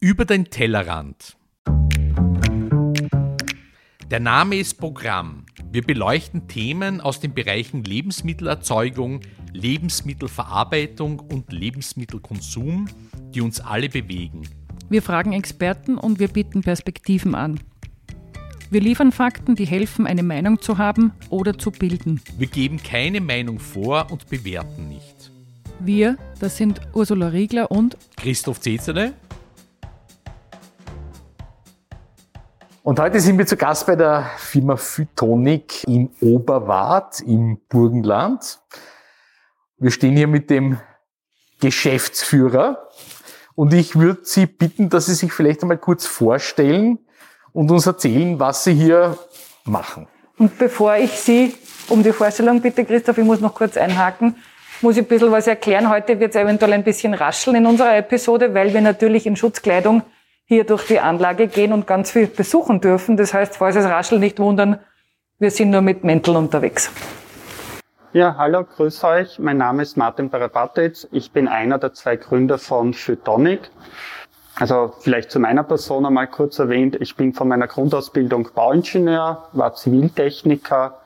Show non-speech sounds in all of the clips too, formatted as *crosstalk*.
Über den Tellerrand. Der Name ist Programm. Wir beleuchten Themen aus den Bereichen Lebensmittelerzeugung, Lebensmittelverarbeitung und Lebensmittelkonsum, die uns alle bewegen. Wir fragen Experten und wir bieten Perspektiven an. Wir liefern Fakten, die helfen, eine Meinung zu haben oder zu bilden. Wir geben keine Meinung vor und bewerten nicht. Wir, das sind Ursula Riegler und Christoph Zezele Und heute sind wir zu Gast bei der Firma Phytonic in Oberwart im Burgenland. Wir stehen hier mit dem Geschäftsführer und ich würde Sie bitten, dass Sie sich vielleicht einmal kurz vorstellen und uns erzählen, was Sie hier machen. Und bevor ich Sie um die Vorstellung bitte, Christoph, ich muss noch kurz einhaken, muss ich ein bisschen was erklären. Heute wird es eventuell ein bisschen rascheln in unserer Episode, weil wir natürlich in Schutzkleidung hier durch die Anlage gehen und ganz viel besuchen dürfen. Das heißt, falls es raschelt, nicht wundern, wir sind nur mit Mäntel unterwegs. Ja, hallo, grüß euch. Mein Name ist Martin Barabatitz. Ich bin einer der zwei Gründer von Phytonic. Also vielleicht zu meiner Person einmal kurz erwähnt. Ich bin von meiner Grundausbildung Bauingenieur, war Ziviltechniker,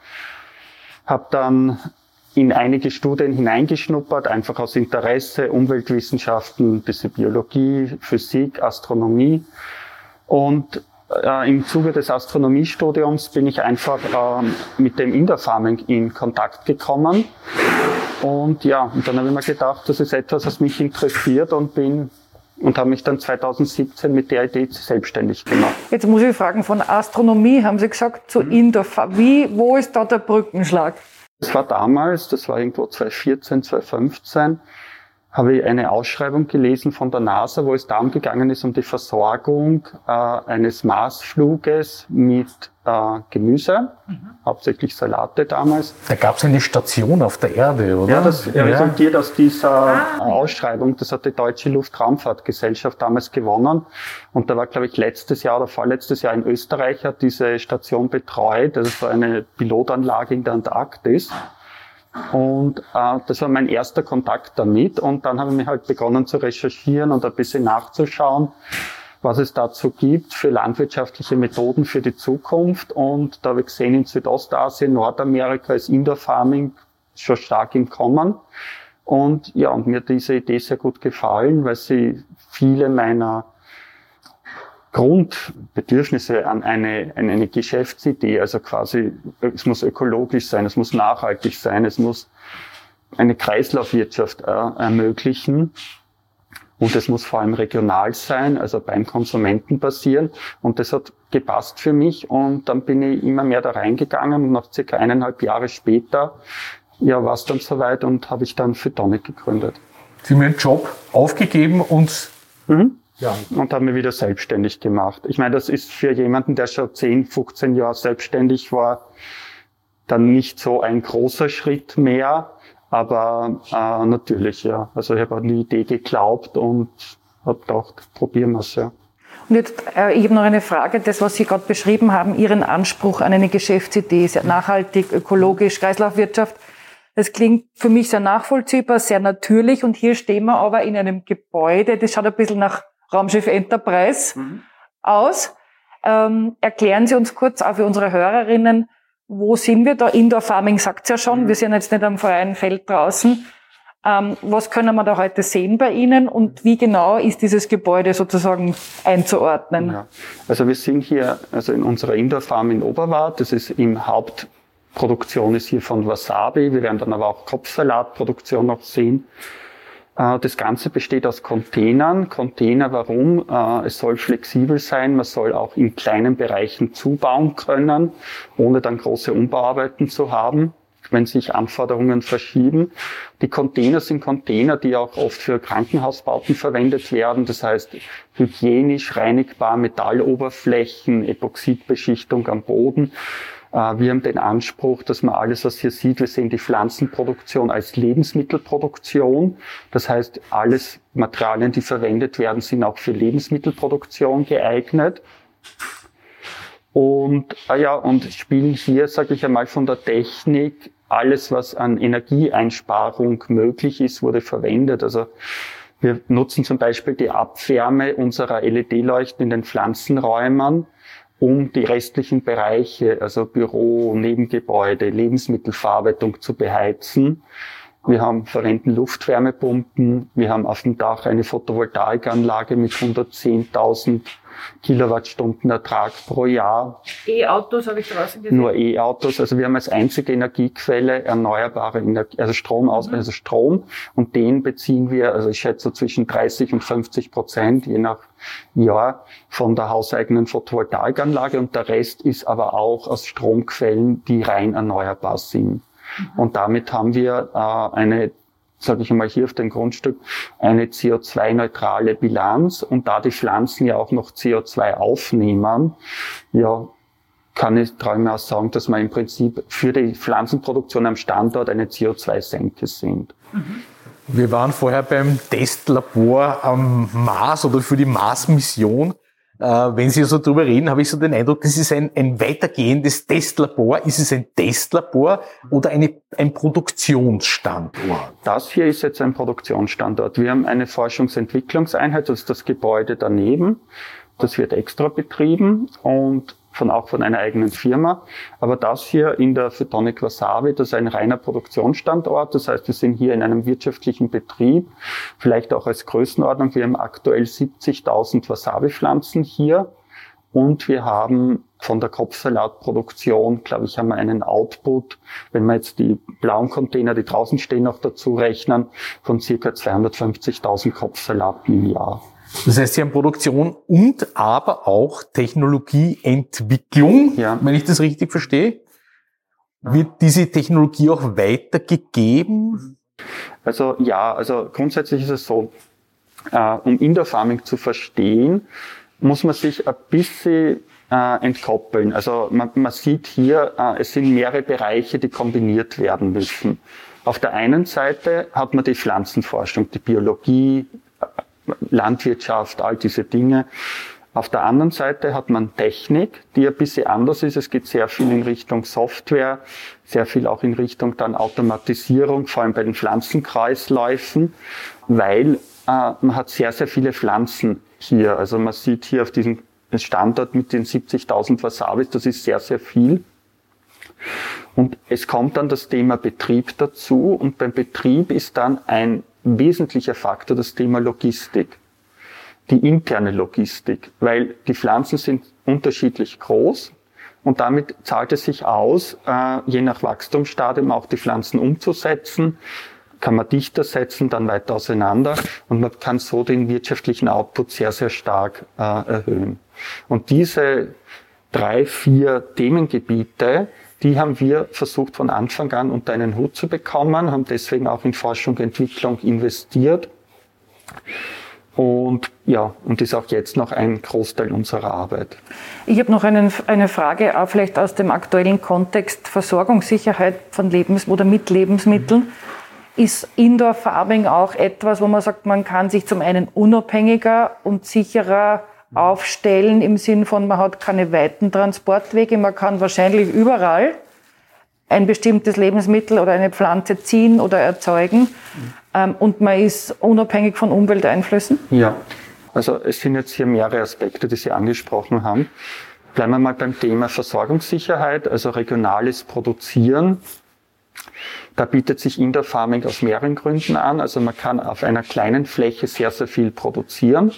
habe dann in einige Studien hineingeschnuppert, einfach aus Interesse, Umweltwissenschaften, bisschen Biologie, Physik, Astronomie. Und äh, im Zuge des Astronomiestudiums bin ich einfach äh, mit dem Indoor-Farming in Kontakt gekommen. Und ja, und dann habe ich mir gedacht, das ist etwas, was mich interessiert und bin und habe mich dann 2017 mit der Idee selbstständig gemacht. Jetzt muss ich fragen, von Astronomie haben Sie gesagt zu mhm. Indoor. Wie, wo ist da der Brückenschlag? Das war damals, das war irgendwo 2014, 2015, habe ich eine Ausschreibung gelesen von der NASA, wo es darum gegangen ist, um die Versorgung äh, eines Marsfluges mit äh, Gemüse, mhm. hauptsächlich Salate damals. Da gab es eine Station auf der Erde, oder? Ja, das ja. resultiert aus dieser ah. Ausschreibung. Das hat die Deutsche Luftraumfahrtgesellschaft damals gewonnen. Und da war, glaube ich, letztes Jahr oder vorletztes Jahr in Österreich hat diese Station betreut. Das war eine Pilotanlage in der Antarktis. Und äh, das war mein erster Kontakt damit. Und dann habe ich mich halt begonnen zu recherchieren und ein bisschen nachzuschauen, was es dazu gibt für landwirtschaftliche Methoden für die Zukunft. Und da habe ich gesehen, in Südostasien, Nordamerika ist Indoor Farming schon stark im Kommen. Und ja, und mir hat diese Idee sehr gut gefallen, weil sie viele meiner Grundbedürfnisse an eine, an eine Geschäftsidee, also quasi, es muss ökologisch sein, es muss nachhaltig sein, es muss eine Kreislaufwirtschaft äh, ermöglichen. Und es muss vor allem regional sein, also beim Konsumenten passieren. Und das hat gepasst für mich. Und dann bin ich immer mehr da reingegangen. Und noch circa eineinhalb Jahre später, ja, war es dann soweit und habe ich dann für Tonic gegründet. Sie haben Ihren Job aufgegeben und mhm. Ja. Und habe mich wieder selbstständig gemacht. Ich meine, das ist für jemanden, der schon 10, 15 Jahre selbstständig war, dann nicht so ein großer Schritt mehr. Aber äh, natürlich, ja. Also ich habe an die Idee geglaubt und habe gedacht, probieren wir es, ja. Und jetzt, äh, ich habe noch eine Frage. Das, was Sie gerade beschrieben haben, Ihren Anspruch an eine Geschäftsidee, sehr nachhaltig, ökologisch, Kreislaufwirtschaft, das klingt für mich sehr nachvollziehbar, sehr natürlich. Und hier stehen wir aber in einem Gebäude, das schaut ein bisschen nach Raumschiff Enterprise mhm. aus. Ähm, erklären Sie uns kurz auch für unsere Hörerinnen, wo sind wir da? Indoor Farming sagt ja schon, mhm. wir sind jetzt nicht am freien Feld draußen. Ähm, was können wir da heute sehen bei Ihnen und wie genau ist dieses Gebäude sozusagen einzuordnen? Ja. Also wir sind hier also in unserer Indoor Farm in Oberwart. Das ist im Hauptproduktion ist hier von Wasabi. Wir werden dann aber auch Kopfsalatproduktion noch sehen. Äh, das Ganze besteht aus Containern. Container, warum? Äh, es soll flexibel sein. Man soll auch in kleinen Bereichen zubauen können, ohne dann große Umbauarbeiten zu haben, wenn sich Anforderungen verschieben. Die Container sind Container, die auch oft für Krankenhausbauten verwendet werden. Das heißt, hygienisch reinigbar, Metalloberflächen, Epoxidbeschichtung am Boden. Äh, wir haben den Anspruch, dass man alles, was hier sieht, wir sehen die Pflanzenproduktion als Lebensmittelproduktion. Das heißt, alles Materialien, die verwendet werden, sind auch für Lebensmittelproduktion geeignet. Und, ah ja, und spielen hier, sage ich einmal, von der Technik alles, was an Energieeinsparung möglich ist, wurde verwendet. Also Wir nutzen zum Beispiel die Abwärme unserer LED-Leuchten in den Pflanzenräumen, um die restlichen Bereiche, also Büro, Nebengebäude, Lebensmittelverarbeitung zu beheizen. Wir haben verwenden Luftwärmepumpen. Wir haben auf dem Dach eine Photovoltaikanlage mit 110.000 Kilowattstunden Ertrag pro Jahr. E-Autos habe ich draußen gesehen. Nur E-Autos. Also wir haben als einzige Energiequelle erneuerbare Energie, also Strom aus, mhm. also Strom. Und den beziehen wir, also ich schätze so zwischen 30 und 50 Prozent, je nach Jahr, von der hauseigenen Photovoltaikanlage. Und der Rest ist aber auch aus Stromquellen, die rein erneuerbar sind. Mhm. Und damit haben wir äh, eine sage ich einmal hier auf dem Grundstück, eine CO2-neutrale Bilanz und da die Pflanzen ja auch noch CO2 aufnehmen, ja, kann ich traue auch sagen, dass wir im Prinzip für die Pflanzenproduktion am Standort eine CO2-Senke sind. Mhm. Wir waren vorher beim Testlabor am Mars oder für die Mars-Mission. Äh, wenn Sie so drüber reden, habe ich so den Eindruck, das ist ein, ein weitergehendes Testlabor. Ist es ein Testlabor oder eine, ein Produktionsstandort? Das hier ist jetzt ein Produktionsstandort. Wir haben eine Forschungsentwicklungseinheit, das ist das Gebäude daneben. Das wird extra betrieben und von, auch von einer eigenen Firma. Aber das hier in der Phytonic Wasabi, das ist ein reiner Produktionsstandort. Das heißt, wir sind hier in einem wirtschaftlichen Betrieb, vielleicht auch als Größenordnung. Wir haben aktuell 70.000 Wasabi-Pflanzen hier. Und wir haben von der Kopfsalatproduktion, glaube ich, haben wir einen Output, wenn wir jetzt die blauen Container, die draußen stehen, noch dazu rechnen, von circa 250.000 Kopfsalaten im Jahr. Das heißt, Sie haben Produktion und aber auch Technologieentwicklung, ja. wenn ich das richtig verstehe. Wird diese Technologie auch weitergegeben? Also ja, also grundsätzlich ist es so, äh, um Indoor Farming zu verstehen, muss man sich ein bisschen äh, entkoppeln. Also man, man sieht hier, äh, es sind mehrere Bereiche, die kombiniert werden müssen. Auf der einen Seite hat man die Pflanzenforschung, die Biologie, Landwirtschaft, all diese Dinge. Auf der anderen Seite hat man Technik, die ein bisschen anders ist. Es geht sehr viel in Richtung Software, sehr viel auch in Richtung dann Automatisierung, vor allem bei den Pflanzenkreisläufen, weil äh, man hat sehr, sehr viele Pflanzen hier. Also man sieht hier auf diesem Standort mit den 70.000 Wasabis, das ist sehr, sehr viel. Und es kommt dann das Thema Betrieb dazu und beim Betrieb ist dann ein wesentlicher Faktor das Thema Logistik, die interne Logistik, weil die Pflanzen sind unterschiedlich groß und damit zahlt es sich aus, äh, je nach Wachstumsstadium auch die Pflanzen umzusetzen, kann man dichter setzen, dann weiter auseinander und man kann so den wirtschaftlichen Output sehr, sehr stark äh, erhöhen. Und diese drei, vier Themengebiete, die haben wir versucht von Anfang an unter einen Hut zu bekommen, haben deswegen auch in Forschung und Entwicklung investiert. Und ja, und ist auch jetzt noch ein Großteil unserer Arbeit. Ich habe noch einen, eine Frage, auch vielleicht aus dem aktuellen Kontext Versorgungssicherheit von Lebensmitteln oder mit Lebensmitteln. Ist Indoor Farming auch etwas, wo man sagt, man kann sich zum einen unabhängiger und sicherer aufstellen im Sinn von, man hat keine weiten Transportwege, man kann wahrscheinlich überall ein bestimmtes Lebensmittel oder eine Pflanze ziehen oder erzeugen ähm, und man ist unabhängig von Umwelteinflüssen? Ja, also es sind jetzt hier mehrere Aspekte, die Sie angesprochen haben. Bleiben wir mal beim Thema Versorgungssicherheit, also regionales Produzieren. Da bietet sich Indoor Farming aus mehreren Gründen an. Also man kann auf einer kleinen Fläche sehr, sehr viel produzieren.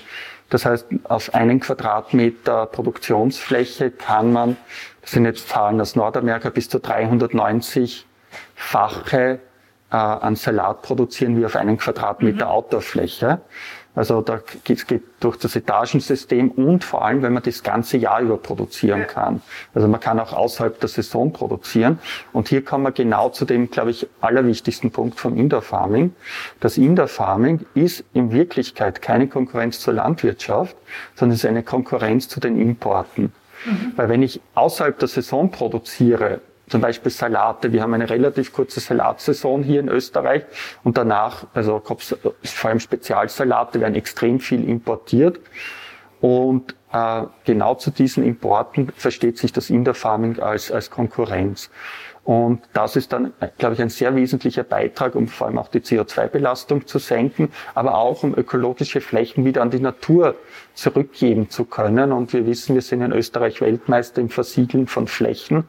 Das heißt, auf einen Quadratmeter Produktionsfläche kann man, das sind jetzt Zahlen aus Nordamerika, bis zu 390-fache äh, an Salat produzieren wie auf einen Quadratmeter mhm. Outdoorfläche. Also da geht es durch das Etagensystem und vor allem, wenn man das ganze Jahr über produzieren kann. Also man kann auch außerhalb der Saison produzieren. Und hier kommen wir genau zu dem, glaube ich, allerwichtigsten Punkt vom Indoor Farming. Das Indoor Farming ist in Wirklichkeit keine Konkurrenz zur Landwirtschaft, sondern es ist eine Konkurrenz zu den Importen. Mhm. Weil wenn ich außerhalb der Saison produziere, zum Beispiel Salate. Wir haben eine relativ kurze Salatsaison hier in Österreich und danach, also vor allem Spezialsalate werden extrem viel importiert. Und äh, genau zu diesen Importen versteht sich das Indoor Farming als, als Konkurrenz. Und das ist dann, glaube ich, ein sehr wesentlicher Beitrag, um vor allem auch die CO2-Belastung zu senken, aber auch um ökologische Flächen wieder an die Natur zurückgeben zu können. Und wir wissen, wir sind in Österreich Weltmeister im Versiegeln von Flächen.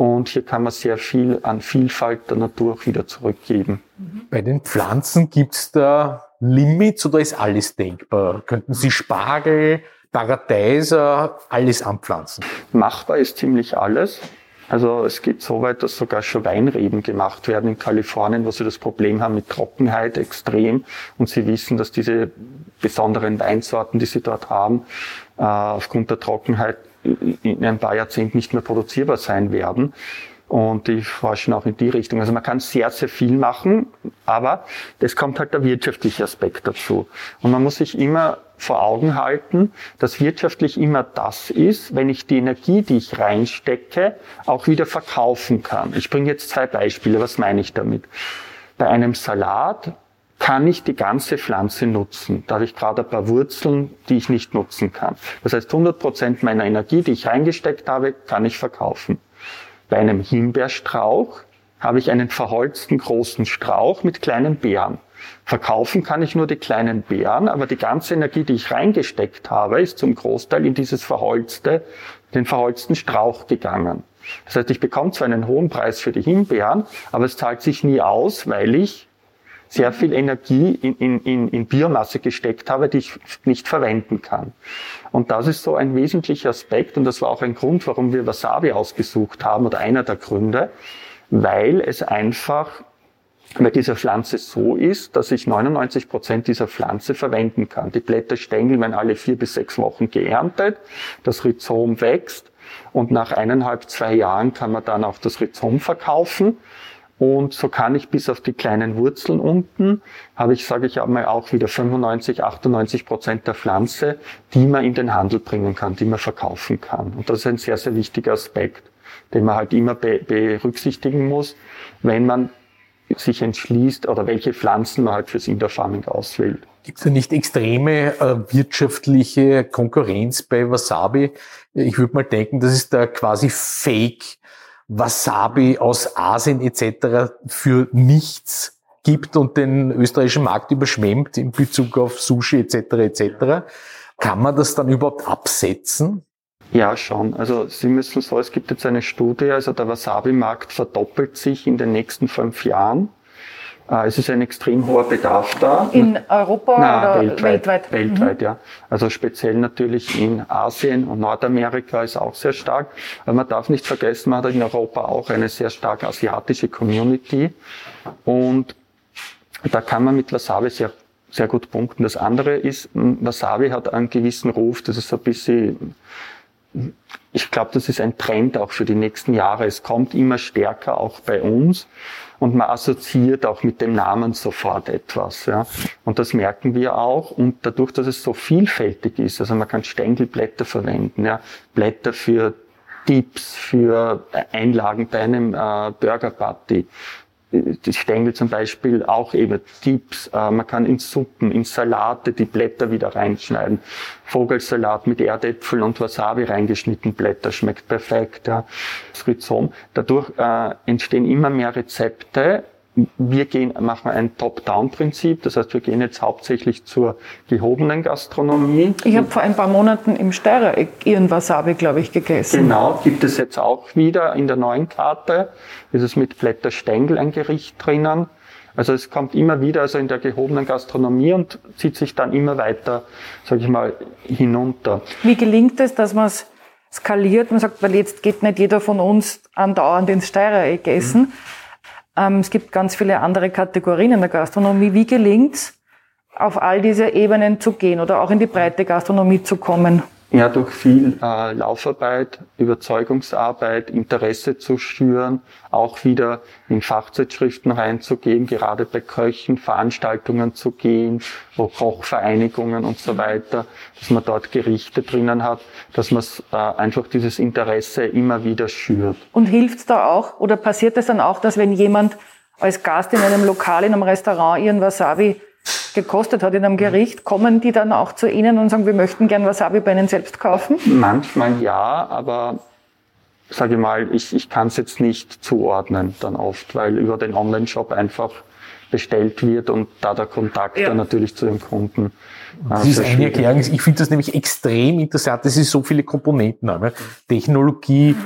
Und hier kann man sehr viel an Vielfalt der Natur auch wieder zurückgeben. Bei den Pflanzen gibt's da Limits oder ist alles denkbar? Könnten Sie Spargel, Paradeiser, alles anpflanzen? Machbar ist ziemlich alles. Also es geht so weit, dass sogar schon Weinreben gemacht werden in Kalifornien, wo sie das Problem haben mit Trockenheit extrem und sie wissen, dass diese besonderen Weinsorten, die sie dort haben, äh, aufgrund der Trockenheit in ein paar Jahrzehnten nicht mehr produzierbar sein werden. Und die forschen auch in die Richtung. Also man kann sehr, sehr viel machen, aber es kommt halt der wirtschaftliche Aspekt dazu. Und man muss sich immer vor Augen halten, dass wirtschaftlich immer das ist, wenn ich die Energie, die ich reinstecke, auch wieder verkaufen kann. Ich bringe jetzt zwei Beispiele. Was meine ich damit? Bei einem Salat kann ich die ganze Pflanze nutzen. Da habe ich gerade ein paar Wurzeln, die ich nicht nutzen kann. Das heißt, 100 Prozent meiner Energie, die ich reingesteckt habe, kann ich verkaufen. Bei einem Himbeerstrauch habe ich einen verholzten großen Strauch mit kleinen Beeren. Verkaufen kann ich nur die kleinen Beeren, aber die ganze Energie, die ich reingesteckt habe, ist zum Großteil in dieses verholzte, den verholzten Strauch gegangen. Das heißt, ich bekomme zwar einen hohen Preis für die Himbeeren, aber es zahlt sich nie aus, weil ich sehr viel Energie in, in, in, in Biomasse gesteckt habe, die ich nicht verwenden kann. Und das ist so ein wesentlicher Aspekt und das war auch ein Grund, warum wir Wasabi ausgesucht haben oder einer der Gründe, weil es einfach bei dieser Pflanze so ist, dass ich 99 Prozent dieser Pflanze verwenden kann. Die Blätterstängel werden alle vier bis sechs Wochen geerntet, das Rhizom wächst und nach eineinhalb, zwei Jahren kann man dann auch das Rhizom verkaufen und so kann ich bis auf die kleinen Wurzeln unten, habe ich, sage ich einmal, auch wieder 95, 98 Prozent der Pflanze, die man in den Handel bringen kann, die man verkaufen kann. Und das ist ein sehr, sehr wichtiger Aspekt, den man halt immer be berücksichtigen muss, wenn man sich entschließt oder welche Pflanzen man halt fürs Indoor Farming auswählt. Gibt es da nicht extreme äh, wirtschaftliche Konkurrenz bei Wasabi? Ich würde mal denken, das ist da quasi Fake Wasabi aus Asien etc. für nichts gibt und den österreichischen Markt überschwemmt in Bezug auf Sushi etc. etc. Kann man das dann überhaupt absetzen? Ja, schon. Also Sie müssen so, es gibt jetzt eine Studie, also der Wasabi-Markt verdoppelt sich in den nächsten fünf Jahren. Äh, es ist ein extrem hoher Bedarf da. In Europa Na, oder weltweit? weltweit? Weltweit, Mhm. ja. Also speziell natürlich in Asien und Nordamerika ist auch sehr stark. Aber man darf nicht vergessen, man hat in Europa auch eine sehr stark asiatische Community. Und da kann man mit Wasabi sehr, sehr gut punkten. Das andere ist, Wasabi hat einen gewissen Ruf, das ist so ein bisschen ich glaube, das ist ein Trend auch für die nächsten Jahre. Es kommt immer stärker auch bei uns und man assoziiert auch mit dem Namen sofort etwas. Ja. Und das merken wir auch. Und dadurch, dass es so vielfältig ist, also man kann Stängelblätter verwenden, ja, Blätter für Dips, für Einlagen bei einem äh, Burger Party, die Stängel zum Beispiel auch eben Dips, äh, man kann in Suppen, in Salate die Blätter wieder reinschneiden. Vogelsalat mit Erdäpfel und Wasabi reingeschnitten Blätter schmeckt perfekt. Ja. Das Rhizom. Dadurch äh, entstehen immer mehr Rezepte. Wir gehen, machen ein Top-Down-Prinzip, das heißt, wir gehen jetzt hauptsächlich zur gehobenen Gastronomie. Ich habe vor ein paar Monaten im Steirereck Ihren Wasabi, glaube ich, gegessen. Genau, gibt es jetzt auch wieder in der neuen Karte. Ist es mit Blätterstängel ein Gericht drinnen. Also es kommt immer wieder also in der gehobenen Gastronomie und zieht sich dann immer weiter, sage ich mal, hinunter. Wie gelingt es, dass man es skaliert? Man sagt, weil jetzt geht nicht jeder von uns andauernd ins Steirereck essen. Mhm. Ähm, es gibt ganz viele andere Kategorien in der Gastronomie. Wie gelingt es, auf all diese Ebenen zu gehen oder auch in die breite Gastronomie zu kommen? Ja, durch viel äh, Laufarbeit, Überzeugungsarbeit, Interesse zu schüren, auch wieder in Fachzeitschriften reinzugehen, gerade bei Köchen, Veranstaltungen zu gehen, wo Kochvereinigungen und so weiter, dass man dort Gerichte drinnen hat, dass man äh, einfach dieses Interesse immer wieder schürt. Und hilft's da auch, oder passiert es dann auch, dass wenn jemand als Gast in einem Lokal, in einem Restaurant ihren Wasabi gekostet hat in einem Gericht, kommen die dann auch zu Ihnen und sagen, wir möchten gern Wasabi bei Ihnen selbst kaufen? Manchmal ja, aber sage ich mal, ich, ich kann es jetzt nicht zuordnen dann oft, weil über den Online-Shop einfach bestellt wird und da der Kontakt ja. dann natürlich zu dem Kunden. Äh, das ist eine Erklärung. Ich finde das nämlich extrem interessant. Das ist so viele Komponenten. Ne? Technologie,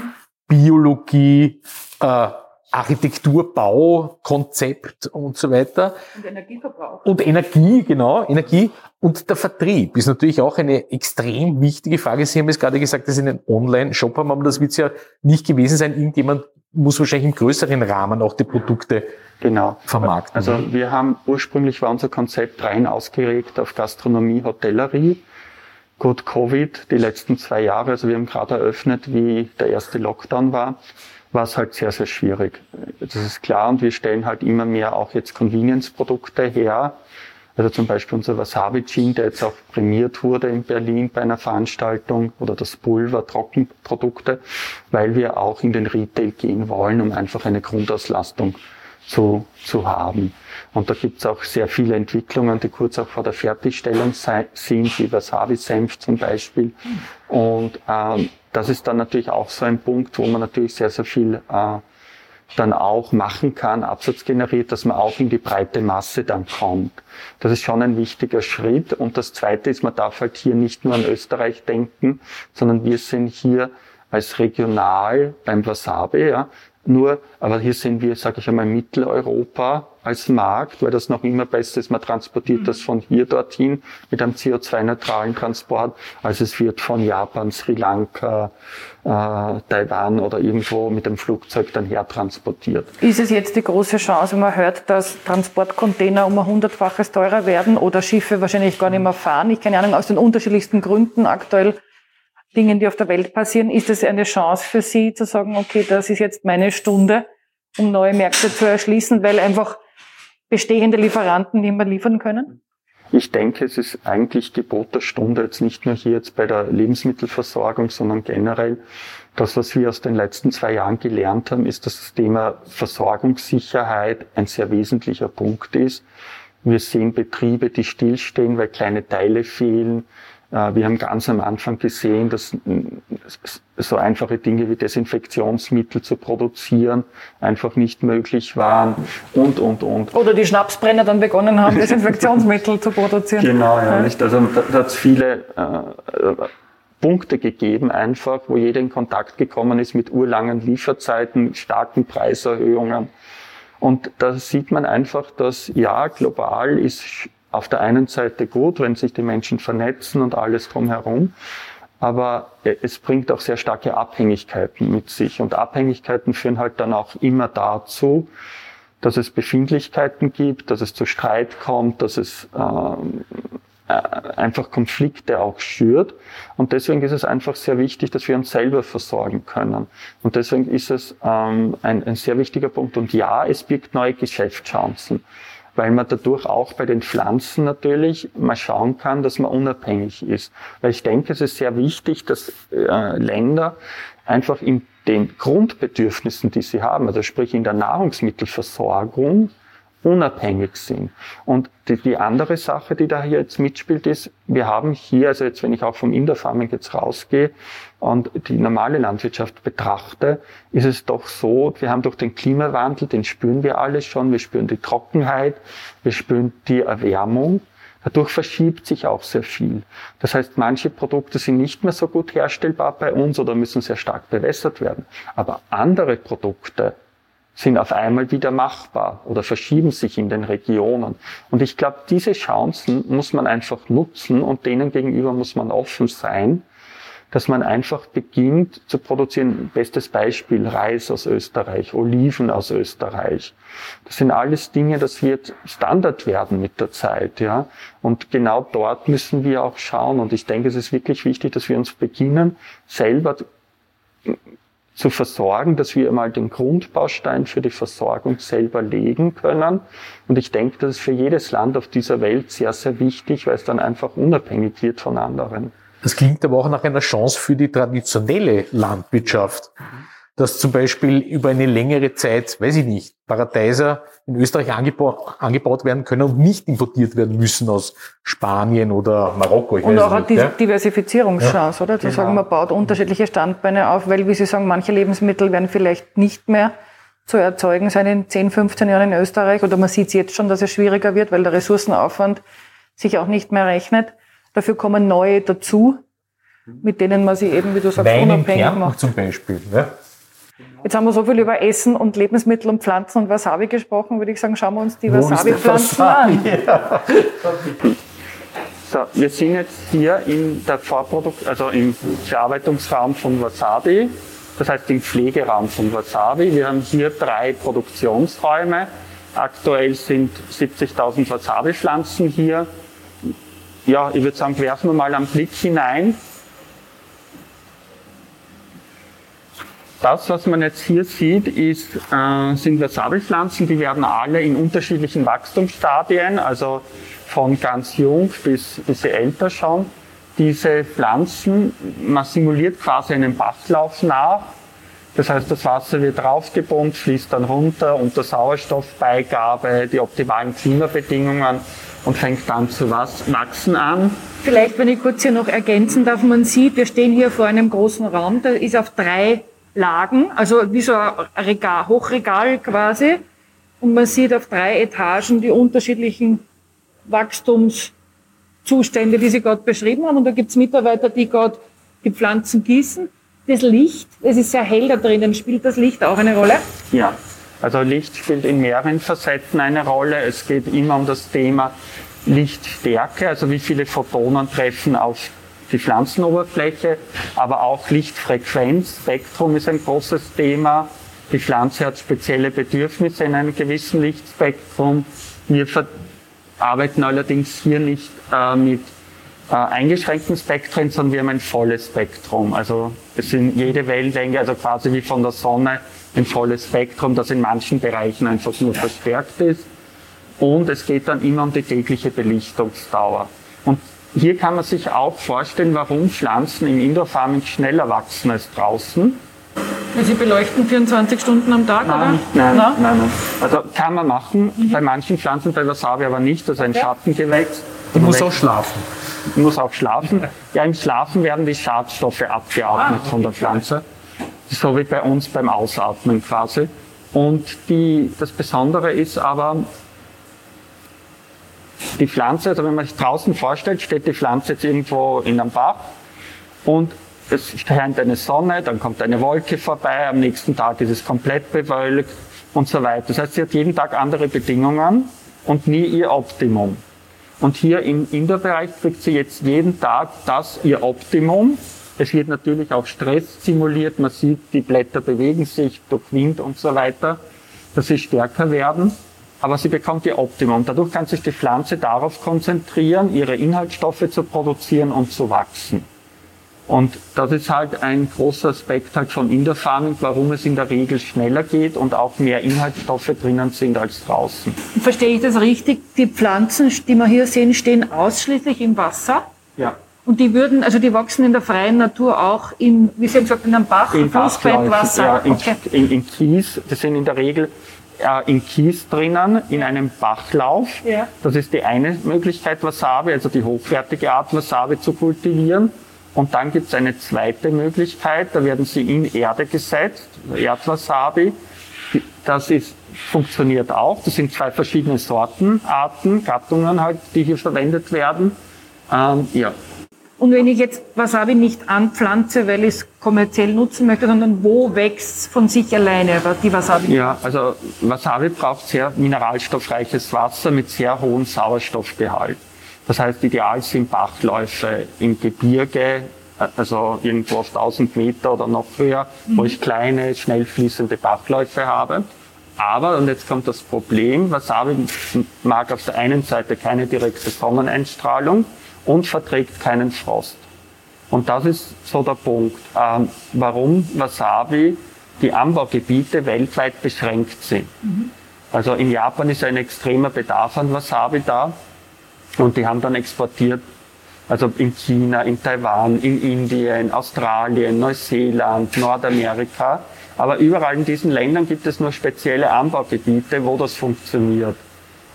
Biologie, äh, Architektur, Bau, Konzept und so weiter. Und Energieverbrauch. Und Energie, genau, Energie. Und der Vertrieb ist natürlich auch eine extrem wichtige Frage. Sie haben es gerade gesagt, dass Sie einen Online-Shop haben, aber das wird es ja nicht gewesen sein. Irgendjemand muss wahrscheinlich im größeren Rahmen auch die Produkte genau. vermarkten. Also wir haben, ursprünglich war unser Konzept rein ausgeregt auf Gastronomie, Hotellerie. Gut, Covid, die letzten zwei Jahre, also wir haben gerade eröffnet, wie der erste Lockdown war war es halt sehr, sehr schwierig. Das ist klar und wir stellen halt immer mehr auch jetzt Convenience-Produkte her. Also zum Beispiel unser Wasabi-Gin, der jetzt auch prämiert wurde in Berlin bei einer Veranstaltung oder das Pulver, Trockenprodukte, weil wir auch in den Retail gehen wollen, um einfach eine Grundauslastung zu, zu haben. Und da gibt's auch sehr viele Entwicklungen, die kurz auch vor der Fertigstellung sind, wie Wasabi-Senf zum Beispiel. Und ähm, das ist dann natürlich auch so ein Punkt, wo man natürlich sehr, sehr viel äh, dann auch machen kann, Absatz generiert, dass man auch in die breite Masse dann kommt. Das ist schon ein wichtiger Schritt. Und das Zweite ist, man darf halt hier nicht nur an Österreich denken, sondern wir sind hier als regional beim Wasabi, ja, nur, aber hier sind wir, sage ich einmal, Mitteleuropa als Markt, weil das noch immer besser ist. Man transportiert mhm. das von hier dorthin mit einem CO2-neutralen Transport, als es wird von Japan, Sri Lanka, äh, Taiwan oder irgendwo mit dem Flugzeug dann her transportiert. Ist es jetzt die große Chance, wenn man hört, dass Transportcontainer um ein hundertfaches teurer werden oder Schiffe wahrscheinlich gar nicht mehr fahren? Ich keine Ahnung, aus den unterschiedlichsten Gründen aktuell Dingen, die auf der Welt passieren, ist es eine Chance für Sie zu sagen, okay, das ist jetzt meine Stunde, um neue Märkte zu erschließen, weil einfach bestehende Lieferanten nicht mehr liefern können? Ich denke, es ist eigentlich Gebot der Stunde, jetzt nicht nur hier jetzt bei der Lebensmittelversorgung, sondern generell. Das, was wir aus den letzten zwei Jahren gelernt haben, ist, dass das Thema Versorgungssicherheit ein sehr wesentlicher Punkt ist. Wir sehen Betriebe, die stillstehen, weil kleine Teile fehlen. Äh, wir haben ganz am Anfang gesehen, dass so einfache Dinge wie Desinfektionsmittel zu produzieren einfach nicht möglich waren und, und, und. Oder die Schnapsbrenner dann begonnen haben, Desinfektionsmittel zu produzieren. Genau, ja, nicht? Also da, da hat es viele äh, Punkte gegeben einfach, wo jeder in Kontakt gekommen ist mit urlangen Lieferzeiten, starken Preiserhöhungen. Und da sieht man einfach, dass ja, global ist auf der einen Seite gut, wenn sich die Menschen vernetzen und alles drumherum, aber es bringt auch sehr starke Abhängigkeiten mit sich und Abhängigkeiten führen halt dann auch immer dazu, dass es Befindlichkeiten gibt, dass es zu Streit kommt, dass es ähm, äh, einfach Konflikte auch schürt. Und deswegen ist es einfach sehr wichtig, dass wir uns selber versorgen können. Und deswegen ist es ähm, ein, ein sehr wichtiger Punkt. Und ja, es birgt neue Geschäftschancen weil man dadurch auch bei den Pflanzen natürlich mal schauen kann, dass man unabhängig ist. Weil ich denke, es ist sehr wichtig, dass äh, Länder einfach in den Grundbedürfnissen, die sie haben, also sprich in der Nahrungsmittelversorgung, unabhängig sind. Und die, die andere Sache, die da hier jetzt mitspielt, ist, wir haben hier, also jetzt wenn ich auch vom Indofarming jetzt rausgehe und die normale Landwirtschaft betrachte, ist es doch so, wir haben durch den Klimawandel, den spüren wir alles schon, wir spüren die Trockenheit, wir spüren die Erwärmung. Dadurch verschiebt sich auch sehr viel. Das heißt, manche Produkte sind nicht mehr so gut herstellbar bei uns oder müssen sehr stark bewässert werden. Aber andere Produkte, sind auf einmal wieder machbar oder verschieben sich in den Regionen. Und ich glaube, diese Chancen muss man einfach nutzen und denen gegenüber muss man offen sein, dass man einfach beginnt zu produzieren. Bestes Beispiel Reis aus Österreich, Oliven aus Österreich. Das sind alles Dinge, das wird Standard werden mit der Zeit, ja. Und genau dort müssen wir auch schauen. Und ich denke, es ist wirklich wichtig, dass wir uns beginnen, selber zu versorgen, dass wir mal den Grundbaustein für die Versorgung selber legen können. Und ich denke, das ist für jedes Land auf dieser Welt sehr, sehr wichtig, weil es dann einfach unabhängig wird von anderen. Das klingt aber auch nach einer Chance für die traditionelle Landwirtschaft. Dass zum Beispiel über eine längere Zeit, weiß ich nicht, Paradeiser in Österreich angeba angebaut werden können und nicht importiert werden müssen aus Spanien oder Marokko. Und auch eine Diversifizierungschance, ja. oder? Zu genau. sagen, man baut unterschiedliche Standbeine auf, weil, wie Sie sagen, manche Lebensmittel werden vielleicht nicht mehr zu erzeugen sein in 10, 15 Jahren in Österreich oder man sieht jetzt schon, dass es schwieriger wird, weil der Ressourcenaufwand sich auch nicht mehr rechnet. Dafür kommen neue dazu, mit denen man sie eben, wie du sagst, Wein unabhängig macht. zum Beispiel. Ja? Jetzt haben wir so viel über Essen und Lebensmittel und Pflanzen und Wasabi gesprochen, würde ich sagen, schauen wir uns die Wasabi-Pflanzen an. *laughs* Ja. So, wir sind jetzt hier in der Vorprodukt, also im Verarbeitungsraum von Wasabi, das heißt im Pflegeraum von Wasabi. Wir haben hier drei Produktionsräume. Aktuell sind 70.000 Wasabi-Pflanzen hier. Ja, ich würde sagen, werfen wir mal einen Blick hinein. Das, was man jetzt hier sieht, ist, äh, sind Wasabi-Pflanzen, die werden alle in unterschiedlichen Wachstumsstadien, also von ganz jung bis bis älter schon. Diese Pflanzen, man simuliert quasi einen Bachlauf nach. Das heißt, das Wasser wird draufgepumpt, fließt dann runter unter Sauerstoffbeigabe, die optimalen Klimabedingungen und fängt dann zu wachsen an. Vielleicht, wenn ich kurz hier noch ergänzen darf, man sieht, wir stehen hier vor einem großen Raum, der ist auf drei Lagen, also wie so ein Regal, Hochregal quasi. Und man sieht auf drei Etagen die unterschiedlichen Wachstumszustände, die Sie gerade beschrieben haben. Und da gibt's Mitarbeiter, die gerade die Pflanzen gießen. Das Licht, es ist sehr hell da drinnen. Spielt das Licht auch eine Rolle? Ja, also Licht spielt in mehreren Facetten eine Rolle. Es geht immer um das Thema Lichtstärke, also wie viele Photonen treffen auf die Pflanzenoberfläche, aber auch Lichtfrequenz, Spektrum ist ein großes Thema. Die Pflanze hat spezielle Bedürfnisse in einem gewissen Lichtspektrum. Wir arbeiten allerdings hier nicht äh, mit äh, eingeschränkten Spektren, sondern wir haben ein volles Spektrum. Also es sind jede Wellenlänge, also quasi wie von der Sonne, ein volles Spektrum, das in manchen Bereichen einfach nur verstärkt ist. Und es geht dann immer um die tägliche Belichtungsdauer. Und hier kann man sich auch vorstellen, warum Pflanzen im Indoor-Farming schneller wachsen als draußen. Sie beleuchten 24 Stunden am Tag, nein, oder? Nein, nein, nein, nein. Also kann man machen, mhm. bei manchen Pflanzen, bei Wasabi aber nicht, das ist ein ja. Schattengewächs. Du musst auch schlafen. Du musst auch schlafen. Ja, im Schlafen werden die Schadstoffe abgeatmet ah, von der Pflanze. So wie bei uns beim Ausatmen quasi. Und die, das Besondere ist aber, die Pflanze, also wenn man sich draußen vorstellt, steht die Pflanze jetzt irgendwo in einem Bach und es scheint eine Sonne, dann kommt eine Wolke vorbei, am nächsten Tag ist es komplett bewölkt und so weiter. Das heißt, sie hat jeden Tag andere Bedingungen und nie ihr Optimum. Und hier im Indoor-Bereich kriegt sie jetzt jeden Tag das ihr Optimum. Es wird natürlich auch Stress simuliert. Man sieht, die Blätter bewegen sich durch Wind und so weiter, dass sie stärker werden aber sie bekommt ihr Optimum. Dadurch kann sich die Pflanze darauf konzentrieren, ihre Inhaltsstoffe zu produzieren und zu wachsen. Und das ist halt ein großer Aspekt halt von Indoor Farming, warum es in der Regel schneller geht und auch mehr Inhaltsstoffe drinnen sind als draußen. Verstehe ich das richtig? Die Pflanzen, die wir hier sehen, stehen ausschließlich im Wasser? Ja. Und die würden, also die wachsen in der freien Natur auch in, wie Sie gesagt, in einem Bach, in Flussbettwasser? Ja, in, okay. in, in Kies, das sind in der Regel äh, in Kies drinnen, in einem Bachlauf. Ja. Das ist die eine Möglichkeit, Wasabi, also die hochwertige Art Wasabi zu kultivieren. Und dann gibt es eine zweite Möglichkeit, da werden sie in Erde gesetzt, Erdwasabi. Das ist, funktioniert auch. Das sind zwei verschiedene Sorten, Arten, Gattungen halt, die hier verwendet werden. Ähm, ja, und wenn ich jetzt Wasabi nicht anpflanze, weil ich es kommerziell nutzen möchte, sondern wo wächst von sich alleine die Wasabi? Ja, also Wasabi braucht sehr mineralstoffreiches Wasser mit sehr hohem Sauerstoffgehalt. Das heißt, ideal sind Bachläufe im Gebirge, also irgendwo auf 1000 Meter oder noch höher, mhm. wo ich kleine, schnell fließende Bachläufe habe. Aber, und jetzt kommt das Problem, Wasabi mag auf der einen Seite keine direkte Sonneneinstrahlung, und verträgt keinen Frost. Und das ist so der Punkt, ähm, warum Wasabi die Anbaugebiete weltweit beschränkt sind. Mhm. Also in Japan ist ein extremer Bedarf an Wasabi da und die haben dann exportiert Also in China, in Taiwan, in Indien, Australien, Neuseeland, Nordamerika. Aber überall in diesen Ländern gibt es nur spezielle Anbaugebiete, wo das funktioniert.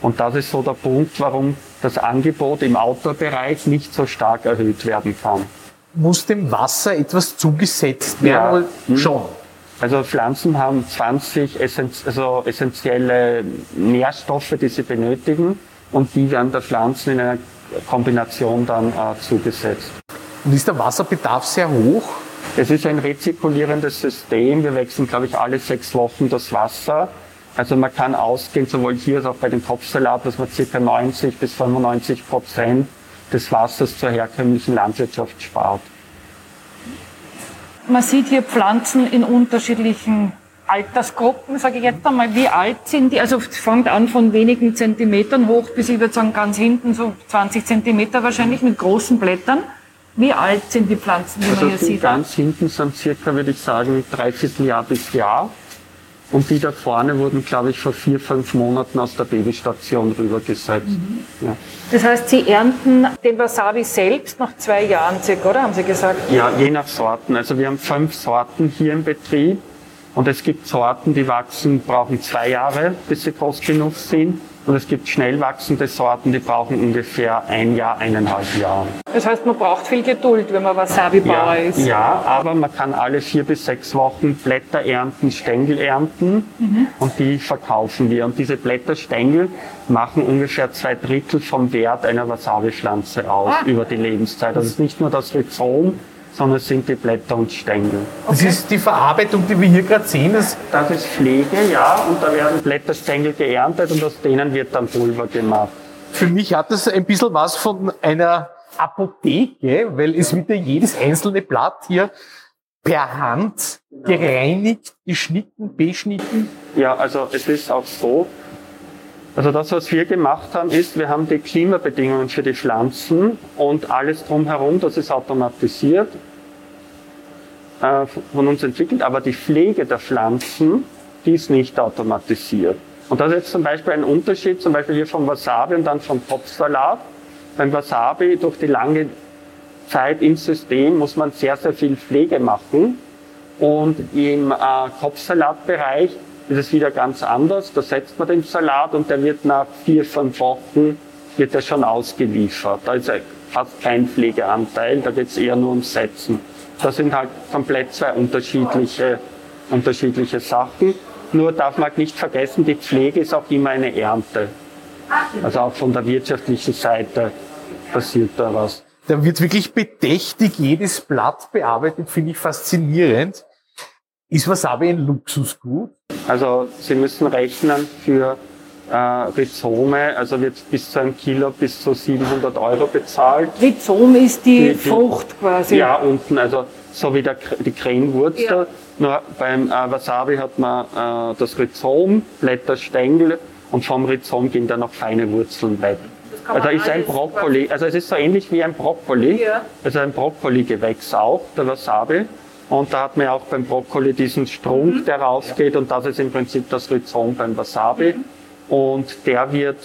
Und das ist so der Punkt, warum das Angebot im Outdoor-Bereich nicht so stark erhöht werden kann. Muss dem Wasser etwas zugesetzt werden? Ja. Schon. Also Pflanzen haben 20 essenz also essentielle Nährstoffe, die sie benötigen und die werden der Pflanzen in einer Kombination dann äh, zugesetzt. Und ist der Wasserbedarf sehr hoch? Es ist ein rezirkulierendes System. Wir wechseln, glaube ich, alle sechs Wochen das Wasser. Also man kann ausgehen, sowohl hier als auch bei dem Kopfsalat, dass man ca. 90 bis 95 Prozent des Wassers zur herkömmlichen Landwirtschaft spart. Man sieht hier Pflanzen in unterschiedlichen Altersgruppen, sage ich jetzt einmal. Wie alt sind die? Also es fängt an von wenigen Zentimetern hoch bis, ich würde sagen, ganz hinten so 20 Zentimeter wahrscheinlich mit großen Blättern. Wie alt sind die Pflanzen, die Also man hier sieht? ganz hinten sind circa, würde ich sagen, dreiviertel Jahr bis Jahr. Und die da vorne wurden, glaube ich, vor vier, fünf Monaten aus der Babystation rübergesetzt. Mhm. Ja. Das heißt, Sie ernten den Wasabi selbst nach zwei Jahren circa, oder? Haben Sie gesagt? ja, je nach Sorten. Also wir haben fünf Sorten hier im Betrieb. Und es gibt Sorten, die wachsen, brauchen zwei Jahre, bis sie groß genug sind. Und es gibt schnell wachsende Sorten, die brauchen ungefähr ein Jahr, eineinhalb Jahre. Das heißt, man braucht viel Geduld, wenn man Wasabi-Bauer Ja, ist. ja, aber man kann alle vier bis sechs Wochen Blätter ernten, Stängel ernten und die verkaufen wir. Und diese Blätterstängel machen ungefähr zwei Drittel vom Wert einer Wasabi-Pflanze aus Ah. über die Lebenszeit. Also es ist nicht nur das Rhizom, sondern es sind die Blätter und Stängel. Das ist die Verarbeitung, die wir hier gerade sehen. Das, Das ist Pflege, ja, und da werden Blätterstängel geerntet und aus denen wird dann Pulver gemacht. für mich hat das ein bisschen was von einer Apotheke, weil es wird ja jedes einzelne Blatt hier per Hand gereinigt, geschnitten, beschnitten. Ja, also es ist auch so. Also das, was wir gemacht haben, ist, wir haben die Klimabedingungen für die Pflanzen und alles drumherum, das ist automatisiert äh, von uns entwickelt, aber die Pflege der Pflanzen, die ist nicht automatisiert. Und das ist jetzt zum Beispiel ein Unterschied, zum Beispiel hier vom Wasabi und dann vom Kopfsalat. Beim Wasabi durch die lange Zeit im System muss man sehr, sehr viel Pflege machen. Und im äh, Kopfsalatbereich ist es wieder ganz anders. Da setzt man den Salat und der wird nach vier, fünf Wochen wird er schon ausgeliefert. Da ist fast kein Pflegeanteil, da geht es eher nur ums Setzen. Das sind halt komplett zwei unterschiedliche, unterschiedliche Sachen. Nur darf man halt nicht vergessen, die Pflege ist auch immer eine Ernte. Also auch von der wirtschaftlichen Seite passiert da was. Da wird wirklich bedächtig jedes Blatt bearbeitet, finde ich faszinierend. Ist Wasabi ein Luxusgut? Also Sie müssen rechnen für äh, Rhizome, also wird bis zu einem Kilo bis zu 700 Euro bezahlt. Rhizom ist die, Die- die- Frucht quasi. Ja, unten, also so wie der, die Krähenwurzel. Ja. Nur beim äh, Wasabi hat man äh, das Rhizom, Blätter, Stängel und vom Rhizom gehen dann noch feine Wurzeln weg. Also ist ein Brokkoli, also es ist so ähnlich wie ein Brokkoli, Ja. also ein Brokkoli-Gewächs auch, der Wasabi. Und da hat man ja auch beim Brokkoli diesen Strunk, Mhm. der rausgeht und das ist im Prinzip das Rhizom beim Wasabi. Und der wird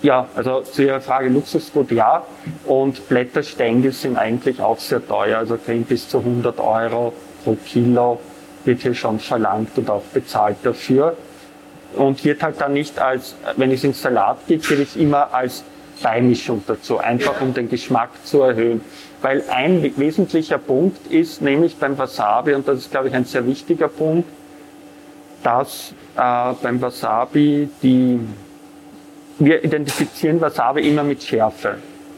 ja, also zu Ihrer Frage Luxusgut ja. Und Blätterstängel sind eigentlich auch sehr teuer. Also kriegen bis zu 100 Euro pro Kilo wird hier schon verlangt und auch bezahlt dafür. Und wird halt dann nicht als, wenn es in Salat gebe ich es immer als Beimischung dazu, einfach um den Geschmack zu erhöhen. Weil ein wesentlicher Punkt ist, nämlich beim Wasabi, und das ist, glaube ich, ein sehr wichtiger Punkt, dass äh, beim Wasabi die wir identifizieren Wasabi immer mit Schärfe.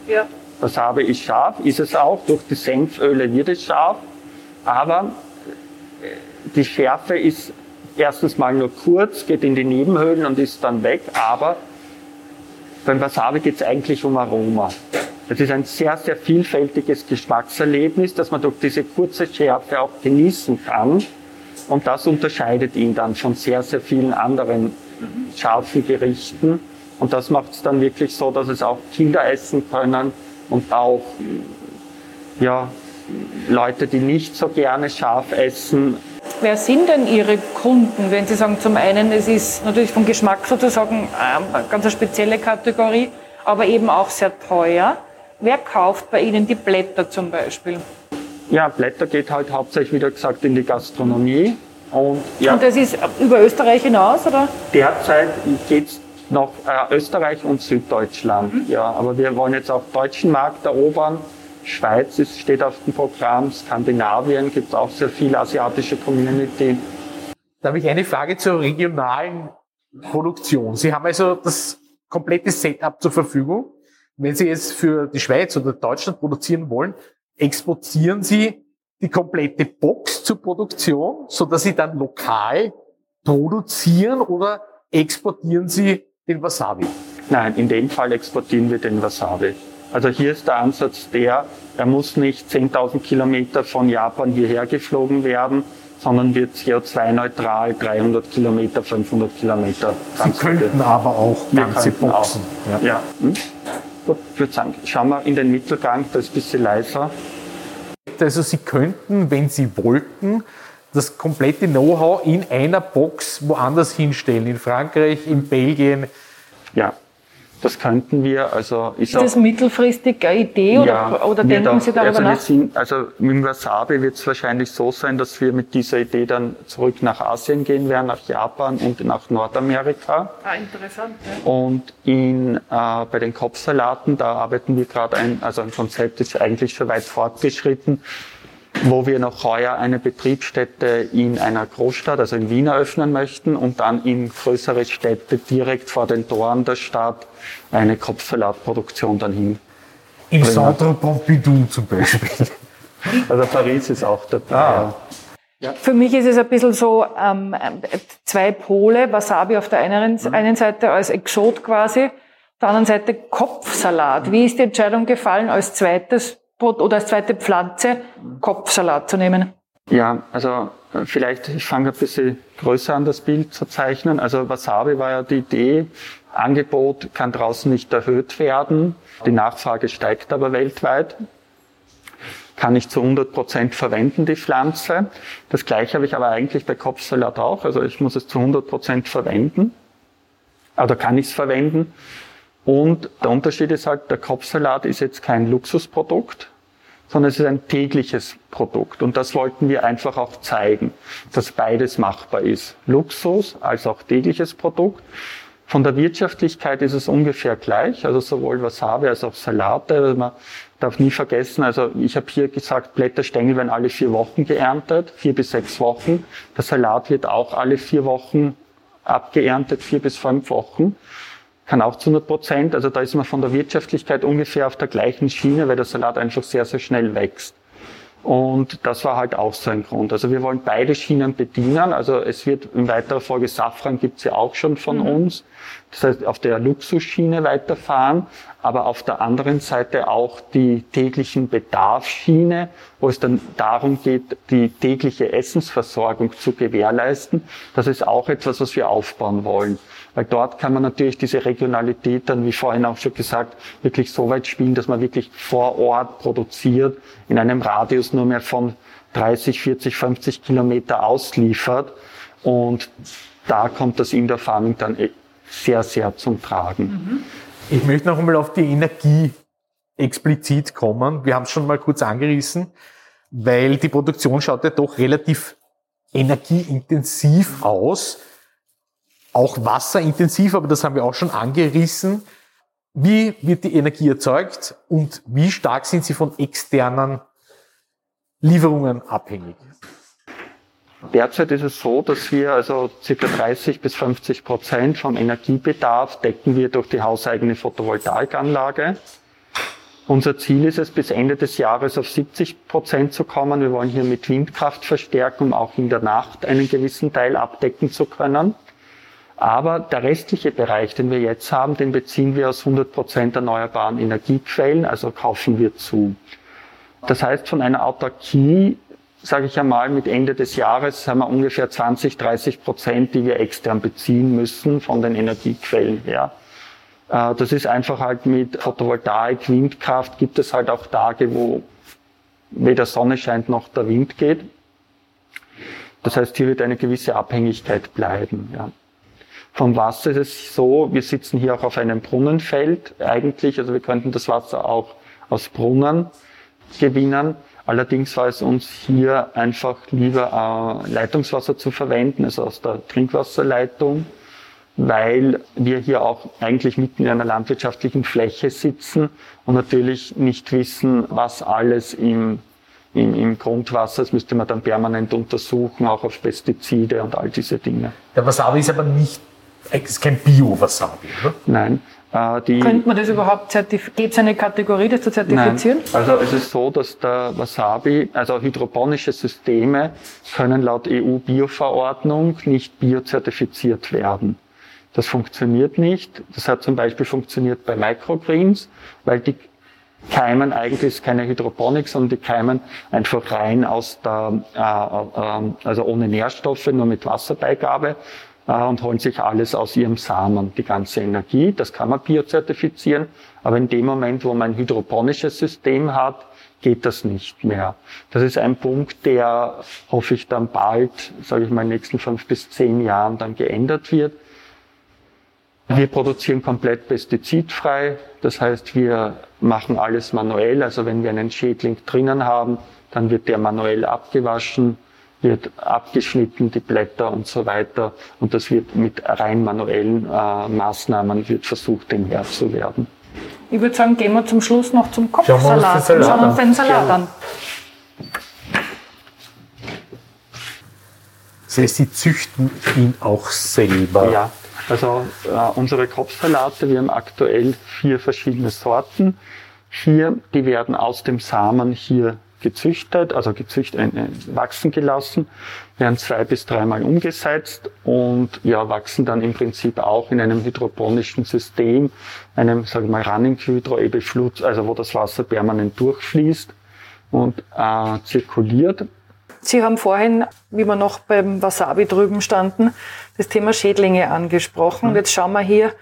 Ja. Wasabi ist scharf, ist es auch, durch die Senföle wird es scharf, aber äh, die Schärfe ist erstens mal nur kurz, geht in die Nebenhöhlen und ist dann weg, aber beim Wasabi geht es eigentlich um Aroma. Es ist ein sehr, sehr vielfältiges Geschmackserlebnis, das man durch diese kurze Schärfe auch genießen kann. Und das unterscheidet ihn dann von sehr, sehr vielen anderen scharfen Gerichten. Und das macht es dann wirklich so, dass es auch Kinder essen können und auch ja, Leute, die nicht so gerne scharf essen. Wer sind denn Ihre Kunden, wenn Sie sagen, zum einen, es ist natürlich vom Geschmack sozusagen ähm, eine ganz spezielle Kategorie, aber eben auch sehr teuer. Wer kauft bei Ihnen die Blätter zum Beispiel? Ja, Blätter geht halt hauptsächlich, wie gesagt, in die Gastronomie. Und, ja, und das ist über Österreich hinaus, oder? Derzeit geht es noch äh, Österreich und Süddeutschland. Mhm. Ja, aber wir wollen jetzt auch deutschen Markt erobern. Schweiz ist, steht auf dem Programm, Skandinavien gibt es auch sehr viel asiatische Community. Da habe ich eine Frage zur regionalen Produktion. Sie haben also das komplette Setup zur Verfügung. Wenn Sie jetzt für die Schweiz oder Deutschland produzieren wollen, exportieren Sie die komplette Box zur Produktion, so dass Sie dann lokal produzieren oder exportieren Sie den Wasabi? Nein, in dem Fall exportieren wir den Wasabi. Also hier ist der Ansatz der, er muss nicht 10.000 Kilometer von Japan hierher geflogen werden, sondern wird CO2-neutral 300 Kilometer, 500 Kilometer. Sie könnten aber auch ganze Boxen. Auch. Ja. ja. Hm? Ich würde sagen, schauen wir in den Mittelgang, da ist ein bisschen leiser. Also Sie könnten, wenn Sie wollten, das komplette Know-how in einer Box woanders hinstellen, in Frankreich, in Belgien. Ja, das könnten wir. Also ist, ist das mittelfristig eine Idee ja, oder, oder denken da, Sie darüber also nach? Sind, also mit Wasabi wird es wahrscheinlich so sein, dass wir mit dieser Idee dann zurück nach Asien gehen werden, nach Japan und nach Nordamerika. Ah, interessant. Ja. Und in, äh, bei den Kopfsalaten, da arbeiten wir gerade ein, also ein Konzept ist eigentlich schon weit fortgeschritten, wo wir noch heuer eine Betriebsstätte in einer Großstadt, also in Wien eröffnen möchten und dann in größere Städte direkt vor den Toren der Stadt eine Kopfsalatproduktion dann hin. Im Centre Pompidou zum Beispiel. *laughs* Also Paris ist auch dabei. Ah. Ja. Für mich ist es ein bisschen so ähm, zwei Pole, Wasabi auf der einen, mhm. einen Seite als Exot quasi, auf der anderen Seite Kopfsalat. Wie ist die Entscheidung gefallen, als zweites oder als zweite Pflanze Kopfsalat zu nehmen? Ja, also äh, vielleicht, ich fange ein bisschen größer an, das Bild zu zeichnen. Also Wasabi war ja die Idee, Angebot kann draußen nicht erhöht werden, die Nachfrage steigt aber weltweit. Kann ich zu 100 Prozent verwenden, die Pflanze. Das gleiche habe ich aber eigentlich bei Kopfsalat auch. Also ich muss es zu 100 Prozent verwenden. Oder kann ich es verwenden? Und der Unterschied ist halt, der Kopfsalat ist jetzt kein Luxusprodukt, sondern es ist ein tägliches Produkt. Und das wollten wir einfach auch zeigen, dass beides machbar ist. Luxus als auch tägliches Produkt. Von der Wirtschaftlichkeit ist es ungefähr gleich, also sowohl Wasabi als auch Salate. Man darf nie vergessen, also ich habe hier gesagt, Blätterstängel werden alle vier Wochen geerntet, vier bis sechs Wochen. Der Salat wird auch alle vier Wochen abgeerntet, vier bis fünf Wochen kann auch zu 100 Prozent. Also da ist man von der Wirtschaftlichkeit ungefähr auf der gleichen Schiene, weil der Salat einfach sehr, sehr schnell wächst. Und das war halt auch so ein Grund. Also wir wollen beide Schienen bedienen. Also es wird in weiterer Folge Safran gibt's ja auch schon von mhm. uns. Das heißt, auf der Luxusschiene weiterfahren, aber auf der anderen Seite auch die täglichen Bedarfsschiene, wo es dann darum geht, die tägliche Essensversorgung zu gewährleisten. Das ist auch etwas, was wir aufbauen wollen. Weil dort kann man natürlich diese Regionalität dann, wie vorhin auch schon gesagt, wirklich so weit spielen, dass man wirklich vor Ort produziert, in einem Radius nur mehr von 30, 40, 50 Kilometer ausliefert. Und da kommt das Indoor Farming dann e- sehr, sehr zum Tragen. Mhm. Ich möchte noch einmal auf die Energie explizit kommen. Wir haben es schon mal kurz angerissen, weil die Produktion schaut ja doch relativ energieintensiv aus auch wasserintensiv, aber das haben wir auch schon angerissen. Wie wird die Energie erzeugt und wie stark sind sie von externen Lieferungen abhängig? Derzeit ist es so, dass wir also circa 30 bis 50 Prozent vom Energiebedarf decken wir durch die hauseigene Photovoltaikanlage. Unser Ziel ist es, bis Ende des Jahres auf 70 Prozent zu kommen. Wir wollen hier mit Windkraft verstärken, um auch in der Nacht einen gewissen Teil abdecken zu können. Aber der restliche Bereich, den wir jetzt haben, den beziehen wir aus 100 Prozent erneuerbaren Energiequellen, also kaufen wir zu. Das heißt, von einer Autarkie, sage ich einmal, mit Ende des Jahres haben wir ungefähr 20, 30 Prozent, die wir extern beziehen müssen von den Energiequellen her. Äh, das ist einfach halt mit Photovoltaik, Windkraft gibt es halt auch Tage, wo weder Sonne scheint noch der Wind geht. Das heißt, hier wird eine gewisse Abhängigkeit bleiben. Ja. Vom Wasser ist es so, wir sitzen hier auch auf einem Brunnenfeld eigentlich, also wir könnten das Wasser auch aus Brunnen gewinnen. Allerdings war es uns hier einfach lieber äh, Leitungswasser zu verwenden, also aus der Trinkwasserleitung, weil wir hier auch eigentlich mitten in einer landwirtschaftlichen Fläche sitzen und natürlich nicht wissen, was alles im, im, im Grundwasser ist, müsste man dann permanent untersuchen, auch auf Pestizide und all diese Dinge. Der Wasabi ist aber nicht, ist kein Bio-Wasabi, oder? Nein, äh, die, Könnte man das überhaupt zertifizieren? Gibt es eine Kategorie, das zu zertifizieren? Nein. Also es ist so, dass der Wasabi, also hydroponische Systeme können laut EU-Bioverordnung nicht biozertifiziert werden. Das funktioniert nicht. Das hat zum Beispiel funktioniert bei Microgreens, weil die keimen eigentlich ist keine Hydroponik, sondern die keimen einfach rein aus der, äh, äh, also ohne Nährstoffe, nur mit Wasserbeigabe äh, und holen sich alles aus ihrem Samen, die ganze Energie. Das kann man biozertifizieren, aber in dem Moment, wo man ein hydroponisches System hat, geht das nicht mehr. Das ist ein Punkt, der, hoffe ich, dann bald, sage ich mal, in den nächsten fünf bis zehn Jahren dann geändert wird. Wir produzieren komplett pestizidfrei. Das heißt, wir machen alles manuell. Also wenn wir einen Schädling drinnen haben, dann wird der manuell abgewaschen wird abgeschnitten, die Blätter und so weiter. Und das wird mit rein manuellen äh, Maßnahmen wird versucht, dem Herr zu werden. Ich würde sagen, gehen wir zum Schluss noch zum Kopfsalat. Schauen wir uns den Salat an. Das heißt, Sie züchten ihn auch selber? Ja, also äh, unsere Kopfsalate, wir haben aktuell vier verschiedene Sorten. Hier, die werden aus dem Samen hier gezüchtet, also gezüchtet, äh, wachsen gelassen, werden zwei bis dreimal umgesetzt und ja, wachsen dann im Prinzip auch in einem hydroponischen System, einem, sagen wir mal, Running Hydro, eben Flut, also wo das Wasser permanent durchfließt und äh, zirkuliert. Sie haben vorhin, wie wir noch beim Wasabi drüben standen, das Thema Schädlinge angesprochen. Mhm. Jetzt schauen wir hier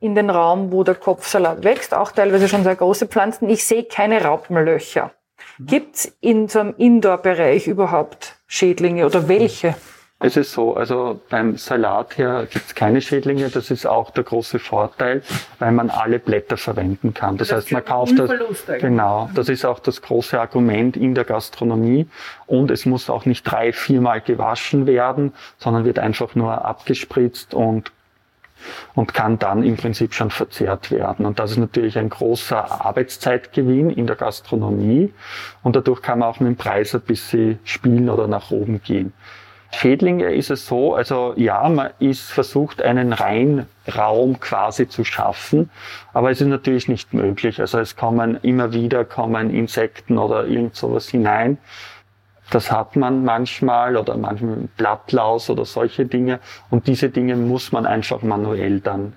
in den Raum, wo der Kopfsalat wächst, auch teilweise schon sehr große Pflanzen. Ich sehe keine Raupenlöcher. Gibt es in so einem Indoor-Bereich überhaupt Schädlinge oder welche? Es ist so, also beim Salat her gibt es keine Schädlinge. Das ist auch der große Vorteil, weil man alle Blätter verwenden kann. Das, das heißt, man kauft das. Genau, das ist auch das große Argument in der Gastronomie. Und es muss auch nicht drei, viermal gewaschen werden, sondern wird einfach nur abgespritzt und und kann dann im Prinzip schon verzehrt werden. Und das ist natürlich ein großer Arbeitszeitgewinn in der Gastronomie und dadurch kann man auch mit dem Preis ein bisschen spielen oder nach oben gehen. Schädlinge ist es so, also ja, man ist versucht, einen Reinraum quasi zu schaffen, aber es ist natürlich nicht möglich. Also es kommen immer wieder kommen Insekten oder irgend sowas hinein das hat man manchmal oder manchmal Blattlaus oder solche Dinge. Und diese Dinge muss man einfach manuell dann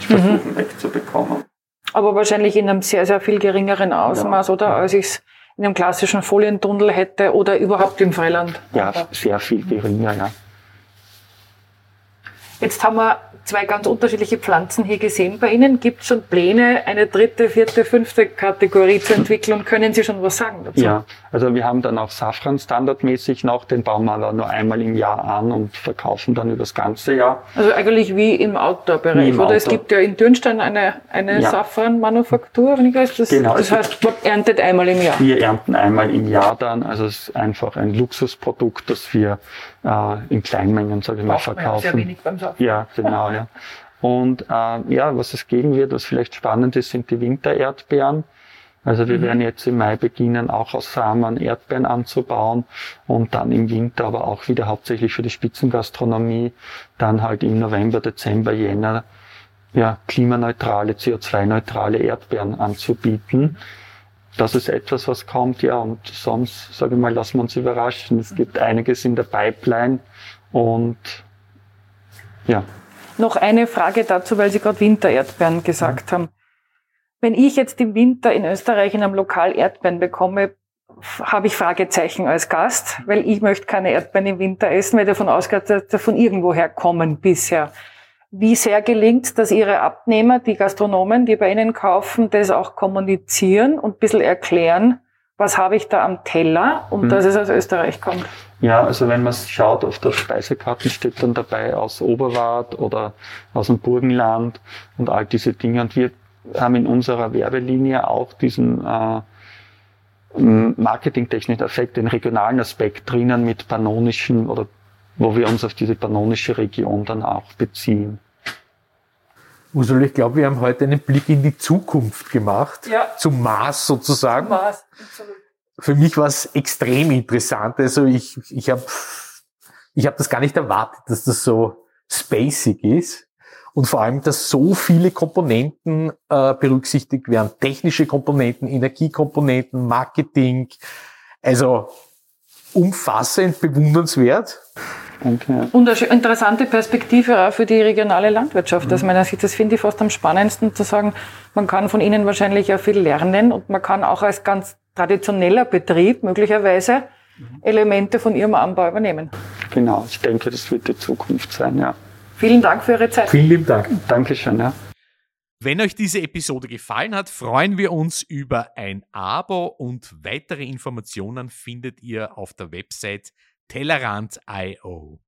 versuchen mhm. wegzubekommen. Aber wahrscheinlich in einem sehr, sehr viel geringeren Ausmaß, ja, oder? Ja. Als ich es in einem klassischen Folientunnel hätte oder überhaupt im Freiland. Ja, sehr viel geringer, ja. Jetzt haben wir zwei ganz unterschiedliche Pflanzen hier gesehen bei Ihnen. Gibt es schon Pläne, eine dritte, vierte, fünfte Kategorie zu entwickeln? Können Sie schon was sagen dazu? Ja, also wir haben dann auch Safran standardmäßig noch, den bauen wir aber nur einmal im Jahr an und verkaufen dann über das ganze Jahr. Also eigentlich wie im Outdoor-Bereich, oder? Outdoor. Es gibt ja in Dürnstein eine, eine ja. Safran-Manufaktur, wenn ich weiß. Das, genau. das heißt, man erntet einmal im Jahr. Wir ernten einmal im Jahr dann. Also es ist einfach ein Luxusprodukt, das wir äh, in Kleinmengen, sage ich mal, verkaufen. Ja, sehr wenig beim ja genau, ja. Und äh, ja, was es geben wird, was vielleicht spannend ist, sind die Wintererdbeeren. Also wir mhm. werden jetzt im Mai beginnen, auch aus Samen Erdbeeren anzubauen und dann im Winter aber auch wieder hauptsächlich für die Spitzengastronomie, dann halt im November, Dezember, Jänner ja, klimaneutrale, CO2-neutrale Erdbeeren anzubieten das ist etwas, was kommt, ja, und sonst, sage ich mal, lassen wir uns überraschen. Es gibt einiges in der Pipeline und ja. Noch eine Frage dazu, weil Sie gerade Wintererdbeeren gesagt ja. haben. Wenn ich jetzt im Winter in Österreich in einem Lokal Erdbeeren bekomme, habe ich Fragezeichen als Gast, weil ich möchte keine Erdbeeren im Winter essen, weil davon ausgeht, dass sie von irgendwoher kommen bisher. Wie sehr gelingt, dass Ihre Abnehmer, die Gastronomen, die bei Ihnen kaufen, das auch kommunizieren und ein bisschen erklären, was habe ich da am Teller und mhm. dass es aus Österreich kommt. Ja, also wenn man schaut, auf der Speisekarte steht dann dabei aus Oberwart oder aus dem Burgenland und all diese Dinge. Und wir haben in unserer Werbelinie auch diesen äh, marketingtechnischen Effekt, den regionalen Aspekt drinnen mit pannonischen oder wo wir uns auf diese pannonische Region dann auch beziehen. Ursula, ich glaube, wir haben heute einen Blick in die Zukunft gemacht, ja. zum Mars sozusagen. Zum Mars, absolut. Für mich war es extrem interessant. Also ich, ich habe ich hab das gar nicht erwartet, dass das so spacig ist. Und vor allem, dass so viele Komponenten äh, berücksichtigt werden. Technische Komponenten, Energiekomponenten, Marketing. Also umfassend, bewundernswert. Okay. Und eine interessante Perspektive auch für die regionale Landwirtschaft. Aus meiner Sicht, das finde ich fast am spannendsten zu sagen, man kann von ihnen wahrscheinlich auch viel lernen und man kann auch als ganz traditioneller Betrieb möglicherweise Elemente von ihrem Anbau übernehmen. Genau, ich denke, das wird die Zukunft sein, ja. Vielen Dank für Ihre Zeit. Vielen lieben Dank. Dankeschön, ja. Wenn euch diese Episode gefallen hat, freuen wir uns über ein Abo und weitere Informationen findet ihr auf der Website Tellerant.io.